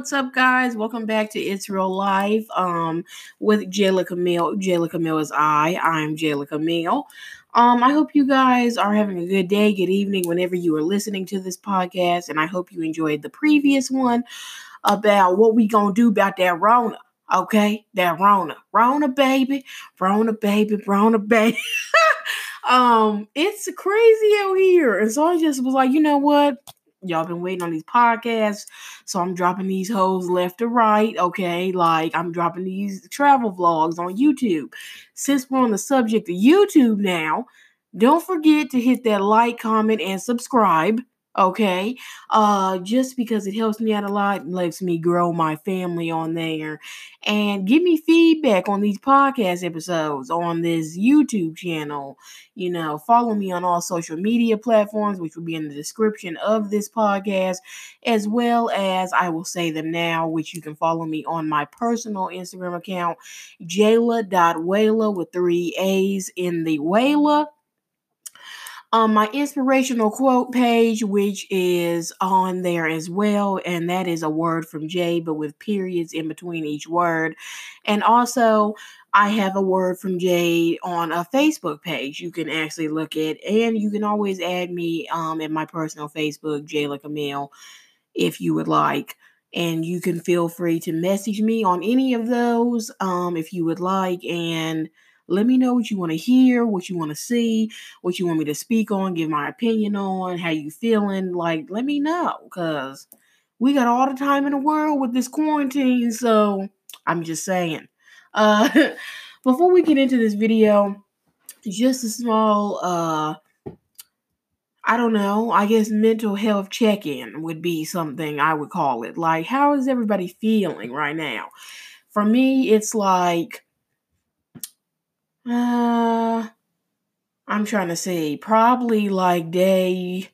what's up, guys? Welcome back to It's Real Life um, with Jayla Camille. Jayla Camille is I. I'm Jayla Camille. Um, I hope you guys are having a good day, good evening, whenever you are listening to this podcast, and I hope you enjoyed the previous one about what we gonna do about that Rona. Okay, that Rona, Rona baby, Rona baby, Rona baby. um, it's crazy out here, and so I just was like, you know what? Y'all been waiting on these podcasts, so I'm dropping these hoes left to right. Okay, like I'm dropping these travel vlogs on YouTube. Since we're on the subject of YouTube now, don't forget to hit that like, comment, and subscribe okay uh just because it helps me out a lot lets me grow my family on there and give me feedback on these podcast episodes on this youtube channel. You know follow me on all social media platforms which will be in the description of this podcast as well as i will say them now which you can follow me on my personal instagram account jayla.wayla with three a's in the wayla um, my inspirational quote page, which is on there as well, and that is a word from Jay, but with periods in between each word. And also, I have a word from Jay on a Facebook page you can actually look at, and you can always add me um at my personal Facebook, Jayla Camille, if you would like. And you can feel free to message me on any of those um if you would like. And let me know what you want to hear, what you want to see, what you want me to speak on, give my opinion on, how you feeling. Like, let me know because we got all the time in the world with this quarantine. So I'm just saying. Uh, before we get into this video, just a small uh I don't know, I guess mental health check in would be something I would call it. Like, how is everybody feeling right now? For me, it's like uh, I'm trying to say probably like day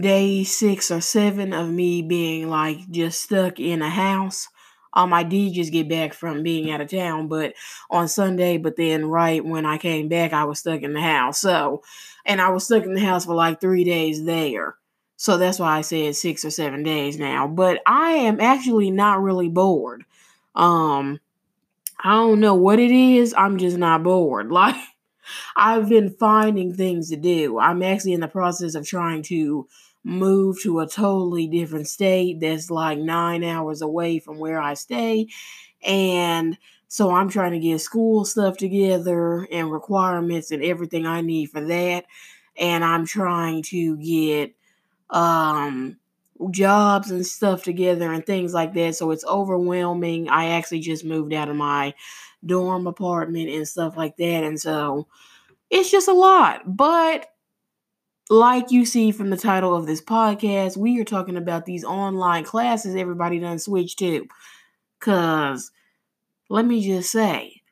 day six or seven of me being like just stuck in a house. Um, I did just get back from being out of town, but on Sunday, but then right when I came back, I was stuck in the house. So, and I was stuck in the house for like three days there. So that's why I said six or seven days now. But I am actually not really bored. Um, I don't know what it is. I'm just not bored. Like, I've been finding things to do. I'm actually in the process of trying to move to a totally different state that's like nine hours away from where I stay. And so I'm trying to get school stuff together and requirements and everything I need for that. And I'm trying to get um jobs and stuff together and things like that. So it's overwhelming. I actually just moved out of my dorm apartment and stuff like that. And so it's just a lot. But like you see from the title of this podcast, we are talking about these online classes everybody done switched to. Because let me just say,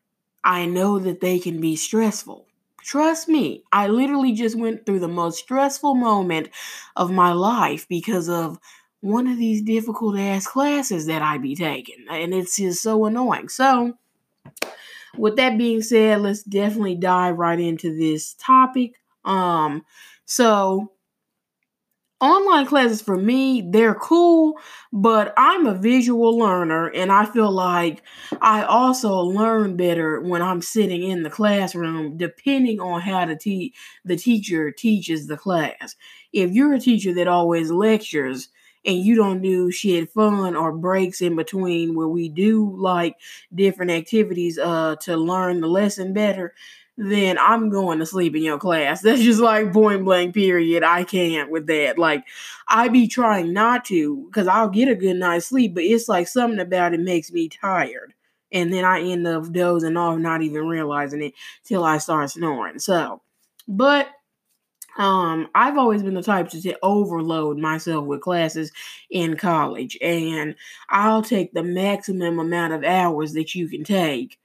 I know that they can be stressful. Trust me, I literally just went through the most stressful moment of my life because of one of these difficult ass classes that I be taking. And it's just so annoying. So, with that being said, let's definitely dive right into this topic. Um, so online classes for me, they're cool, but I'm a visual learner and I feel like I also learn better when I'm sitting in the classroom depending on how the te- the teacher teaches the class. If you're a teacher that always lectures and you don't do shit fun or breaks in between where we do like different activities uh to learn the lesson better, then I'm going to sleep in your class. That's just like point blank, period. I can't with that. Like, I be trying not to because I'll get a good night's sleep, but it's like something about it makes me tired. And then I end up dozing off, not even realizing it till I start snoring. So, but um i've always been the type to t- overload myself with classes in college and i'll take the maximum amount of hours that you can take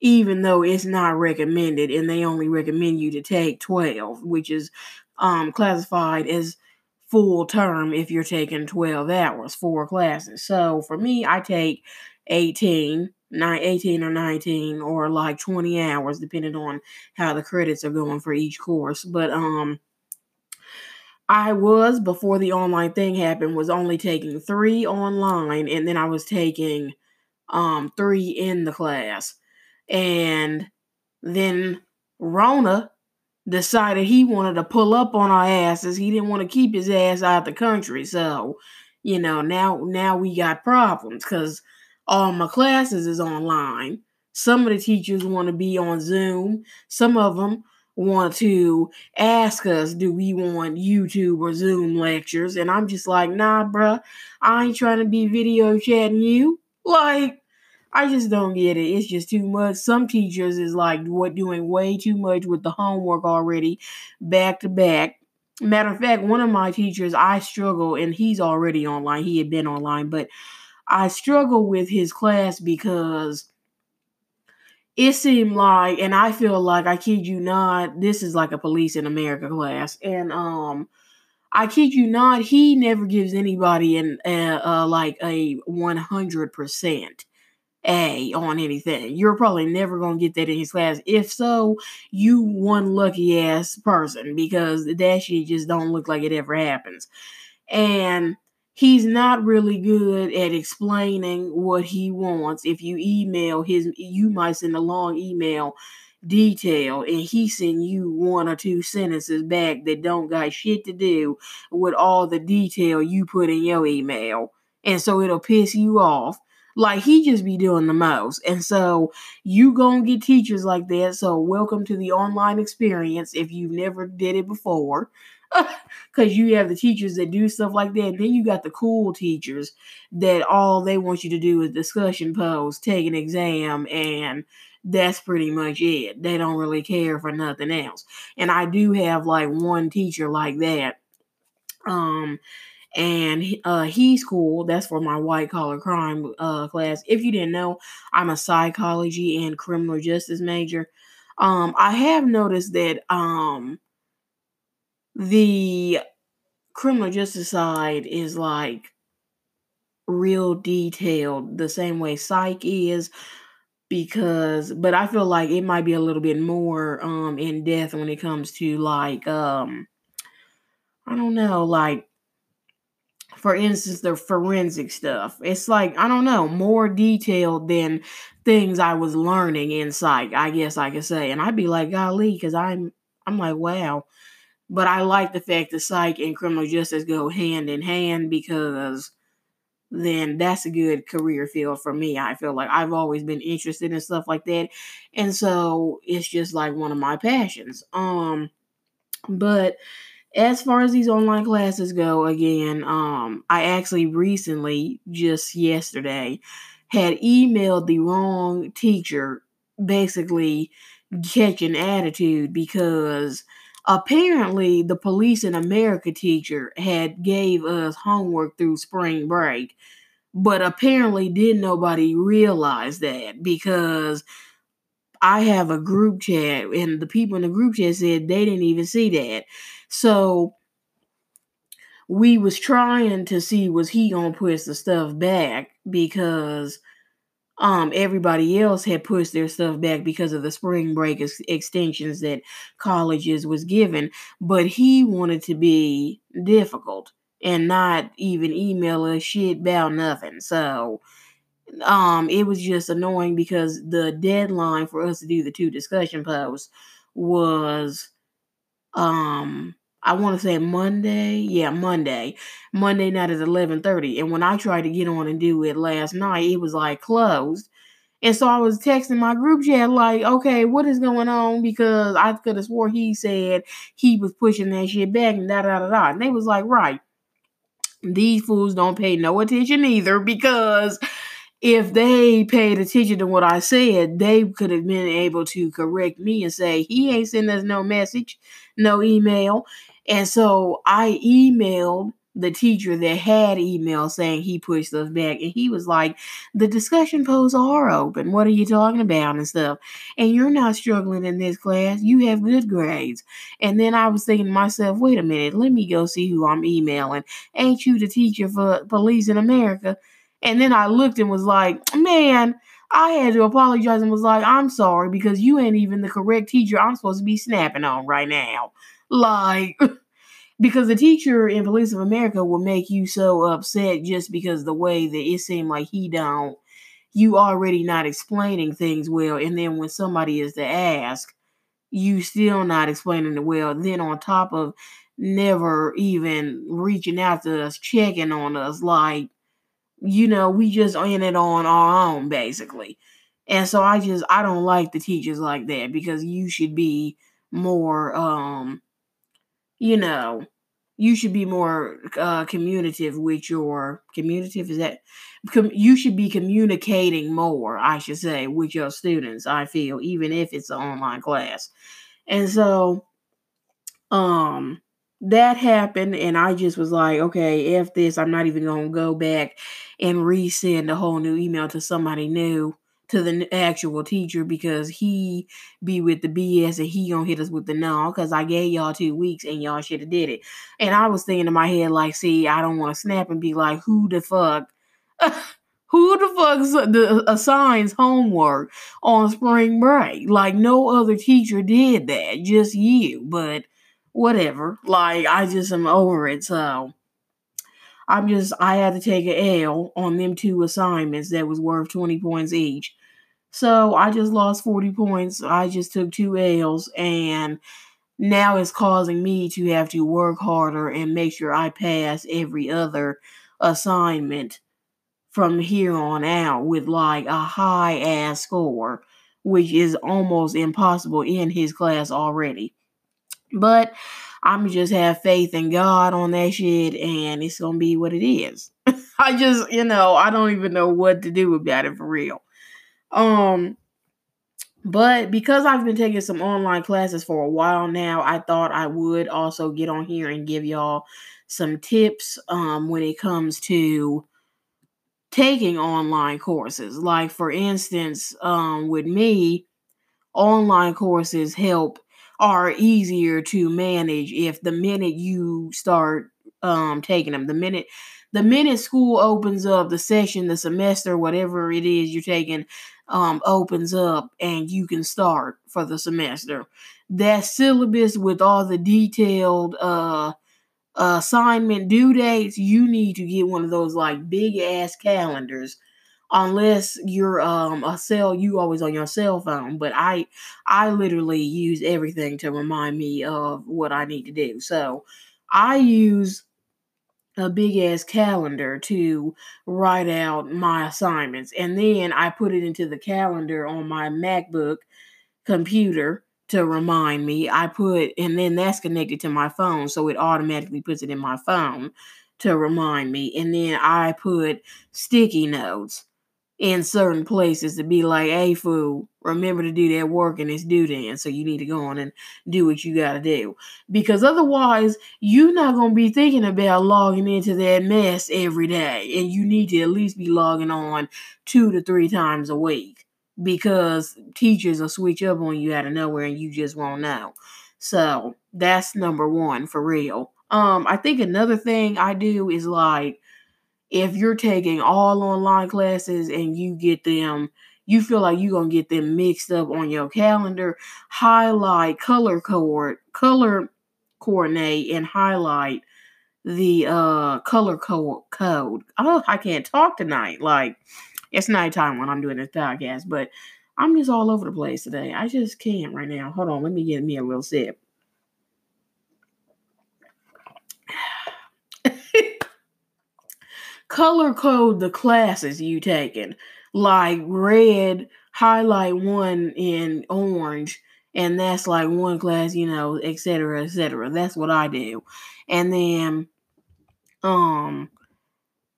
even though it's not recommended and they only recommend you to take 12 which is um, classified as full term if you're taking 12 hours four classes so for me i take 18 nine, 18 or 19 or like 20 hours depending on how the credits are going for each course but um I was before the online thing happened was only taking three online and then I was taking um three in the class. And then Rona decided he wanted to pull up on our asses. He didn't want to keep his ass out the country. So, you know, now now we got problems because all my classes is online. Some of the teachers want to be on Zoom. Some of them want to ask us, do we want YouTube or Zoom lectures? And I'm just like, nah, bruh, I ain't trying to be video chatting you. Like, I just don't get it. It's just too much. Some teachers is like what doing way too much with the homework already, back to back. Matter of fact, one of my teachers, I struggle, and he's already online. He had been online, but I struggle with his class because it seemed like, and I feel like I kid you not, this is like a police in America class, and um, I kid you not, he never gives anybody an uh, uh like a one hundred percent a on anything. You're probably never going to get that in his class. If so, you one lucky ass person because that shit just don't look like it ever happens. And he's not really good at explaining what he wants. If you email his you might send a long email detail and he send you one or two sentences back that don't got shit to do with all the detail you put in your email. And so it'll piss you off like he just be doing the most. And so you gonna get teachers like that. So welcome to the online experience if you've never did it before. Cause you have the teachers that do stuff like that. And then you got the cool teachers that all they want you to do is discussion post, take an exam, and that's pretty much it. They don't really care for nothing else. And I do have like one teacher like that. Um, and uh, he's cool. That's for my white collar crime uh, class. If you didn't know, I'm a psychology and criminal justice major. Um, I have noticed that um, the criminal justice side is like real detailed, the same way psych is. Because, but I feel like it might be a little bit more um in depth when it comes to like um I don't know, like for instance, the forensic stuff. It's like, I don't know, more detailed than things I was learning in psych, I guess I could say. And I'd be like, golly, because I'm I'm like, wow. But I like the fact that psych and criminal justice go hand in hand because then that's a good career field for me. I feel like I've always been interested in stuff like that. And so it's just like one of my passions. Um but as far as these online classes go, again, um, I actually recently, just yesterday, had emailed the wrong teacher, basically catching attitude because apparently the police in America teacher had gave us homework through spring break, but apparently didn't nobody realize that because I have a group chat and the people in the group chat said they didn't even see that. So we was trying to see was he gonna push the stuff back because um everybody else had pushed their stuff back because of the spring break ex- extensions that colleges was given but he wanted to be difficult and not even email us shit about nothing so um it was just annoying because the deadline for us to do the two discussion posts was um I want to say Monday. Yeah, Monday. Monday night at 11:30. And when I tried to get on and do it last night, it was like closed. And so I was texting my group chat like, "Okay, what is going on?" because I could have swore he said he was pushing that shit back and da da da da. And they was like, "Right. These fools don't pay no attention either because if they paid attention to what I said, they could have been able to correct me and say, he ain't sending us no message, no email. And so I emailed the teacher that had email saying he pushed us back and he was like the discussion posts are open. What are you talking about and stuff? And you're not struggling in this class. You have good grades. And then i was thinking to myself wait a minute. Let me go see who i'm emailing. Ain't you the teacher for police in america and then i looked and was like man I had to apologize and was like, I'm sorry because you ain't even the correct teacher I'm supposed to be snapping on right now. Like, because the teacher in Police of America will make you so upset just because the way that it seemed like he don't you already not explaining things well and then when somebody is to ask you still not explaining it well then on top of never even reaching out to us checking on us like you know we just in it on our own basically. And so i just i don't like the teachers like that because you should be more um you know you should be more uh, communicative with your communicative is that com- you should be communicating more i should say with your students i feel even if it's an online class. And so um that happened and i just was like okay if this i'm not even gonna go back and resend a whole new email to somebody new to the actual teacher because he be with the BS and he gonna hit us with the no because I gave y'all two weeks and y'all should have did it. And I was thinking in my head like, see, I don't want to snap and be like, who the fuck, who the fuck the, uh, assigns homework on spring break? Like no other teacher did that, just you. But whatever. Like I just am over it. So. I'm just I had to take an L on them two assignments that was worth 20 points each. So I just lost 40 points. I just took two L's and now it's causing me to have to work harder and make sure I pass every other assignment from here on out with like a high ass score, which is almost impossible in his class already. But I'm just have faith in God on that shit and it's gonna be what it is. I just, you know, I don't even know what to do about it for real. Um, but because I've been taking some online classes for a while now, I thought I would also get on here and give y'all some tips um, when it comes to taking online courses. Like, for instance, um, with me, online courses help are easier to manage if the minute you start um, taking them, the minute the minute school opens up, the session, the semester, whatever it is you're taking, um, opens up and you can start for the semester. That syllabus with all the detailed uh, assignment due dates, you need to get one of those like big ass calendars. Unless you're um a cell, you always on your cell phone. But I, I literally use everything to remind me of what I need to do. So I use a big ass calendar to write out my assignments. And then I put it into the calendar on my MacBook computer to remind me. I put, and then that's connected to my phone. So it automatically puts it in my phone to remind me. And then I put sticky notes in certain places to be like, hey, fool, remember to do that work and it's due then. So you need to go on and do what you got to do. Because otherwise, you're not going to be thinking about logging into that mess every day. And you need to at least be logging on two to three times a week because teachers will switch up on you out of nowhere and you just won't know. So that's number one for real. Um, I think another thing I do is like, if you're taking all online classes and you get them you feel like you're gonna get them mixed up on your calendar highlight color code color coordinate and highlight the uh color co- code. Oh i can't talk tonight. Like it's nighttime when i'm doing this podcast but i'm just all over the place today. I just can't right now. Hold on let me get me a little sip color code the classes you taking. Like red, highlight one in orange, and that's like one class, you know, etc. etc. That's what I do. And then um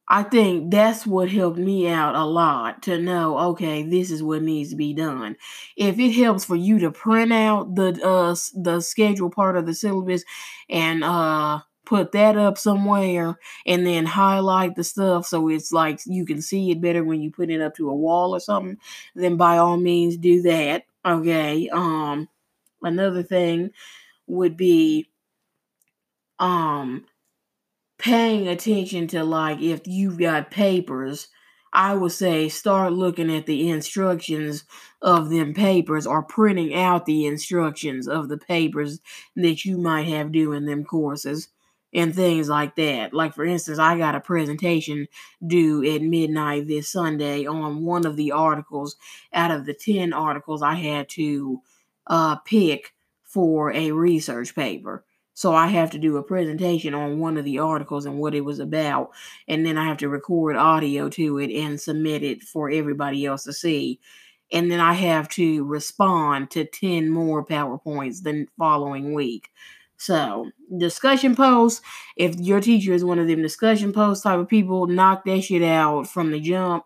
I think that's what helped me out a lot to know, okay, this is what needs to be done. If it helps for you to print out the uh the schedule part of the syllabus and uh put that up somewhere and then highlight the stuff so it's like you can see it better when you put it up to a wall or something, then by all means do that. Okay. Um another thing would be um paying attention to like if you've got papers I would say start looking at the instructions of them papers or printing out the instructions of the papers that you might have doing them courses and things like that. Like for instance, I got a presentation due at midnight this Sunday on one of the articles out of the 10 articles I had to uh, pick for a research paper. So I have to do a presentation on one of the articles and what it was about, and then I have to record audio to it and submit it for everybody else to see. And then I have to respond to 10 more PowerPoints the following week. So, discussion posts, if your teacher is one of them discussion post type of people, knock that shit out from the jump.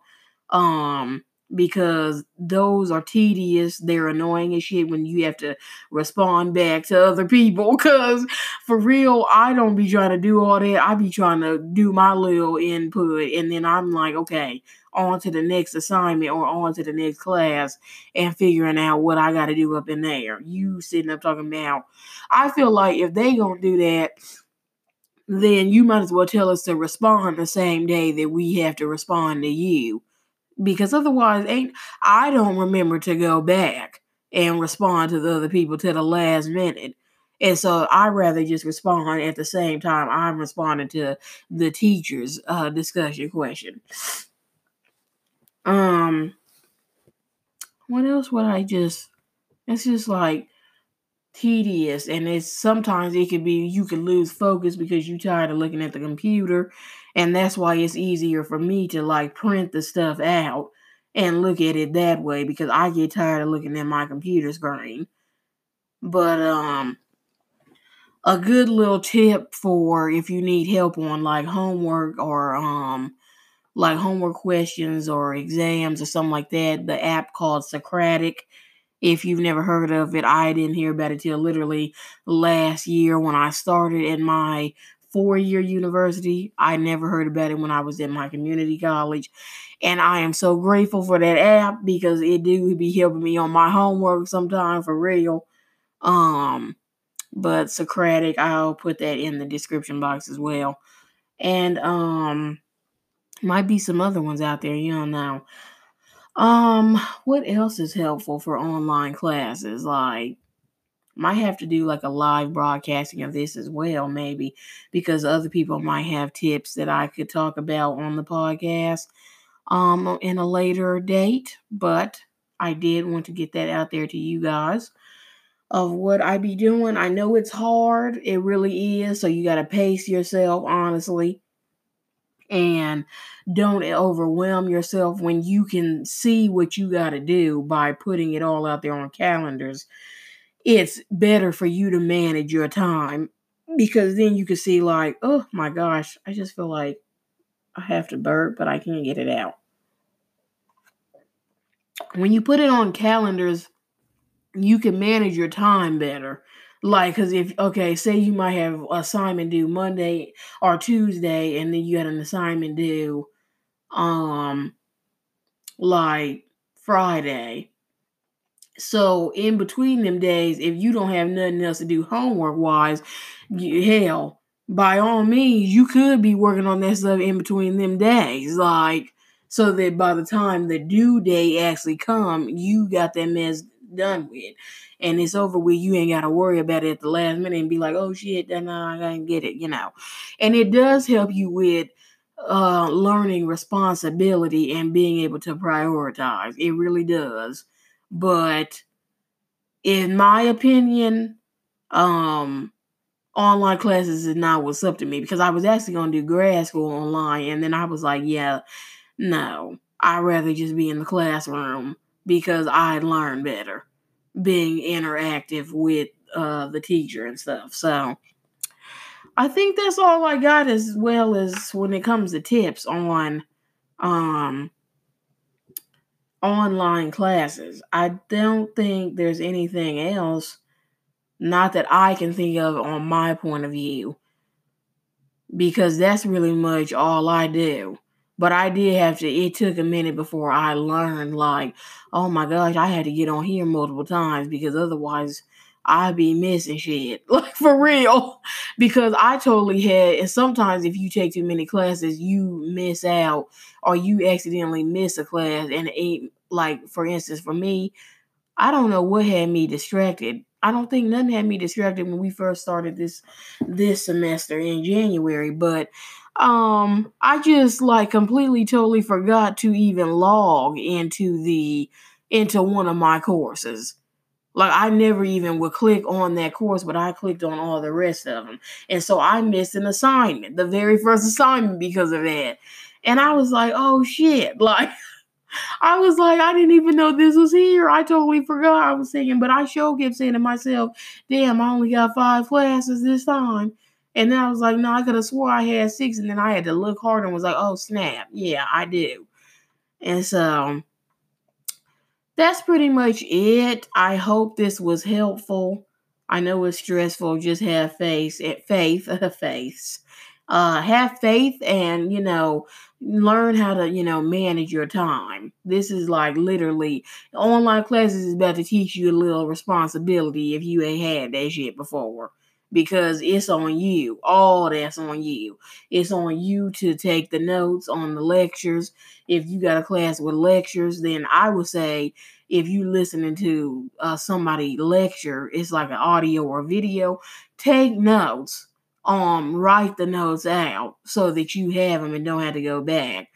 Um, because those are tedious. They're annoying as shit when you have to respond back to other people. Cause for real, I don't be trying to do all that. I be trying to do my little input and then I'm like, okay, on to the next assignment or on to the next class and figuring out what I gotta do up in there. You sitting up talking about I feel like if they gonna do that, then you might as well tell us to respond the same day that we have to respond to you because otherwise ain't I don't remember to go back and respond to the other people to the last minute. And so I rather just respond at the same time I'm responding to the teacher's uh, discussion question. Um what else would I just it's just like tedious and it's sometimes it could be you can lose focus because you're tired of looking at the computer and that's why it's easier for me to like print the stuff out and look at it that way because I get tired of looking at my computer screen. But um a good little tip for if you need help on like homework or um like homework questions or exams or something like that, the app called Socratic if you've never heard of it, I didn't hear about it till literally last year when I started in my four year university. I never heard about it when I was in my community college. And I am so grateful for that app because it do be helping me on my homework sometime for real. Um, but Socratic, I'll put that in the description box as well. And um might be some other ones out there, you don't know. Um, what else is helpful for online classes? Like, might have to do like a live broadcasting of this as well, maybe, because other people might have tips that I could talk about on the podcast um in a later date. But I did want to get that out there to you guys of what I be doing. I know it's hard, it really is. So you gotta pace yourself, honestly and don't overwhelm yourself when you can see what you got to do by putting it all out there on calendars. It's better for you to manage your time because then you can see, like, oh my gosh, I just feel like I have to burp, but I can't get it out. When you put it on calendars, you can manage your time better like, cause if okay, say you might have assignment due Monday or Tuesday, and then you had an assignment due, um, like Friday. So in between them days, if you don't have nothing else to do homework wise, hell, by all means, you could be working on that stuff in between them days, like so that by the time the due day actually come, you got that mess done with and it's over with, you ain't got to worry about it at the last minute and be like, oh shit, then I didn't get it, you know. And it does help you with uh, learning responsibility and being able to prioritize. It really does. But in my opinion, um, online classes is not what's up to me because I was actually going to do grad school online, and then I was like, yeah, no, I'd rather just be in the classroom because I learn better being interactive with uh, the teacher and stuff. So I think that's all I got as well as when it comes to tips on um online classes. I don't think there's anything else not that I can think of on my point of view because that's really much all I do. But I did have to, it took a minute before I learned, like, oh my gosh, I had to get on here multiple times because otherwise I'd be missing shit. Like, for real. Because I totally had, and sometimes if you take too many classes, you miss out or you accidentally miss a class. And it, like, for instance, for me, I don't know what had me distracted I don't think nothing had me distracted when we first started this this semester in January, but um I just like completely totally forgot to even log into the into one of my courses. Like I never even would click on that course, but I clicked on all the rest of them. And so I missed an assignment, the very first assignment because of that. And I was like, "Oh shit." Like I was like, I didn't even know this was here. I totally forgot I was singing, but I sure kept saying to myself, damn, I only got five classes this time. And then I was like, no, I could have swore I had six. And then I had to look hard and was like, oh, snap. Yeah, I do. And so that's pretty much it. I hope this was helpful. I know it's stressful. Just have faith, eh, faith, faith. Uh, have faith and, you know, learn how to you know manage your time this is like literally online classes is about to teach you a little responsibility if you ain't had that shit before because it's on you. All that's on you. It's on you to take the notes on the lectures. If you got a class with lectures then i would say if you listening to uh, somebody lecture it's like an audio or video take notes um write the notes out so that you have them and don't have to go back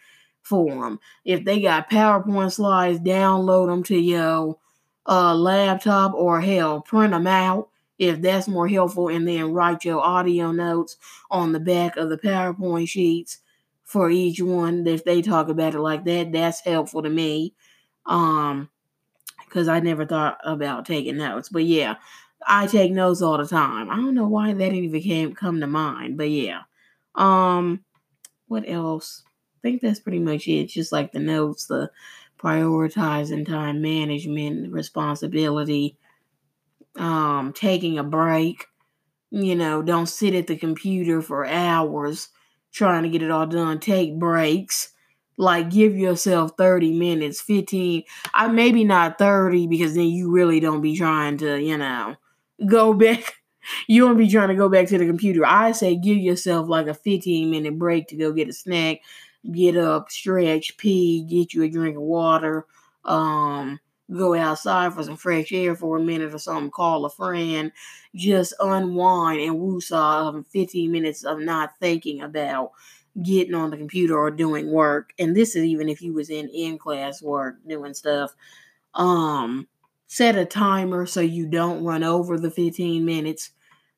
for them. If they got PowerPoint slides, download them to your uh, laptop or hell, print them out if that's more helpful, and then write your audio notes on the back of the PowerPoint sheets for each one. If they talk about it like that, that's helpful to me. Um, because I never thought about taking notes. But yeah, I take notes all the time. I don't know why that even came come to mind, but yeah. Um, what else? I think that's pretty much it. Just like the notes, the prioritizing time management, responsibility, um, taking a break. You know, don't sit at the computer for hours trying to get it all done. Take breaks like give yourself 30 minutes 15 i maybe not 30 because then you really don't be trying to you know go back. You won't be trying to go back to the computer. I say give yourself like a 15 minute break to go get a snack, get up, stretch, pee, get you a drink of water, um, go outside for some fresh air for a minute or something, call a friend, just unwind and woosah of 15 minutes of not thinking about getting on the computer or doing work. And this is even if you was in in class work doing stuff. Um set a timer so you don't run over the 15 minutes.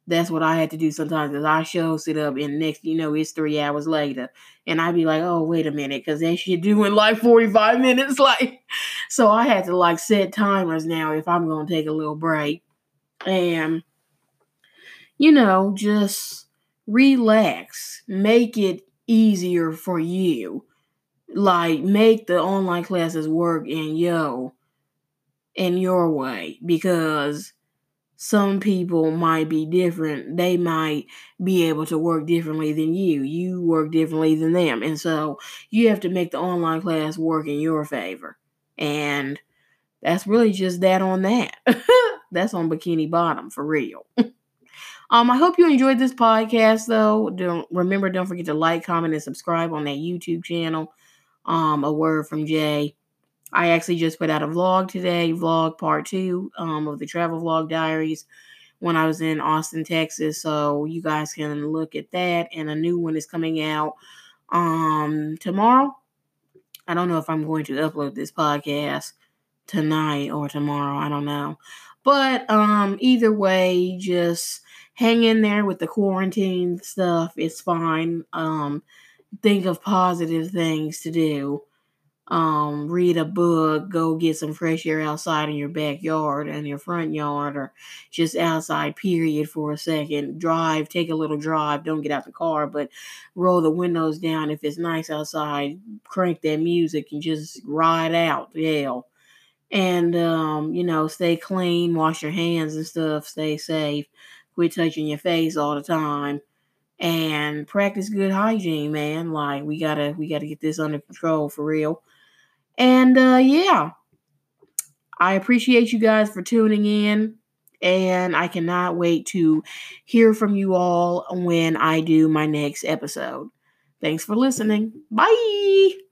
That's what I had to do sometimes because I show sit up and next you know it's three hours later. And I'd be like, oh wait a minute, because that shit doing like 45 minutes. Like so I had to like set timers now if I'm gonna take a little break. And you know, just relax. Make it easier for you. Like make the online classes work in yo in your way because some people might be different. They might be able to work differently than you. You work differently than them. And so you have to make the online class work in your favor. And that's really just that on that. that's on Bikini Bottom for real. um, I hope you enjoyed this podcast though. Don't remember, don't forget to like, comment, and subscribe on that YouTube channel. Um, a word from Jay. I actually just put out a vlog today, vlog part two um, of the travel vlog diaries when I was in Austin, Texas. So you guys can look at that. And a new one is coming out um, tomorrow. I don't know if I'm going to upload this podcast tonight or tomorrow. I don't know. But um, either way, just hang in there with the quarantine stuff. It's fine. Um, think of positive things to do um, read a book, go get some fresh air outside in your backyard and your front yard, or just outside, period, for a second. Drive, take a little drive. Don't get out the car, but roll the windows down. If it's nice outside, crank that music and just ride out. Hell. And, um, you know, stay clean, wash your hands and stuff, stay safe, quit touching your face all the time and practice good hygiene, man. Like we gotta we gotta get this under control for real. And uh, yeah, I appreciate you guys for tuning in. And I cannot wait to hear from you all when I do my next episode. Thanks for listening. Bye.